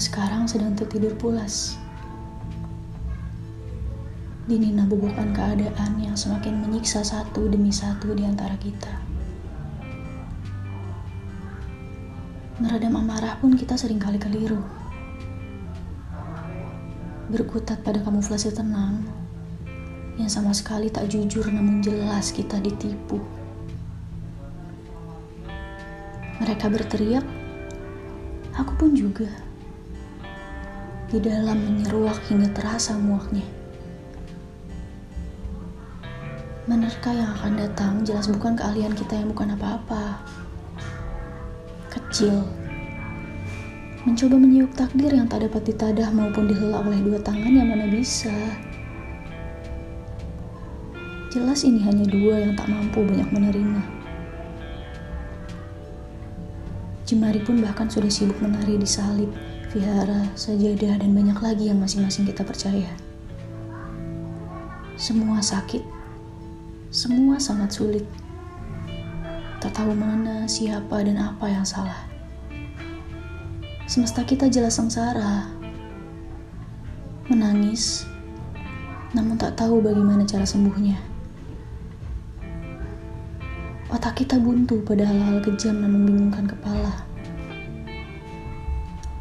sekarang sedang tertidur pulas. Dinina bobokan keadaan yang semakin menyiksa satu demi satu di antara kita. Meredam amarah pun kita sering kali keliru. Berkutat pada kamuflase tenang yang sama sekali tak jujur namun jelas kita ditipu. Mereka berteriak, aku pun juga. Di dalam menyeruak hingga terasa muaknya. Menerka yang akan datang jelas bukan keahlian kita yang bukan apa-apa. Kecil. Mencoba meniup takdir yang tak dapat ditadah maupun dihela oleh dua tangan yang mana bisa. Jelas ini hanya dua yang tak mampu banyak menerima. Jemari pun bahkan sudah sibuk menari di salib vihara, sajadah, dan banyak lagi yang masing-masing kita percaya. Semua sakit, semua sangat sulit. Tak tahu mana, siapa, dan apa yang salah. Semesta kita jelas sengsara, menangis, namun tak tahu bagaimana cara sembuhnya. Otak kita buntu pada hal-hal kejam dan membingungkan kepala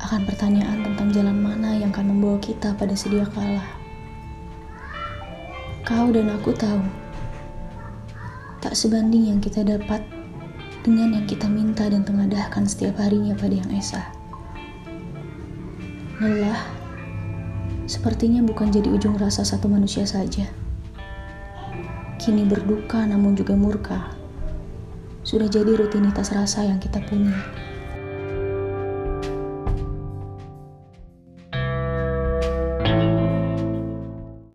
akan pertanyaan tentang jalan mana yang akan membawa kita pada sedia kala. Kau dan aku tahu, tak sebanding yang kita dapat dengan yang kita minta dan tengadahkan setiap harinya pada yang esa. Lelah, sepertinya bukan jadi ujung rasa satu manusia saja. Kini berduka namun juga murka. Sudah jadi rutinitas rasa yang kita punya.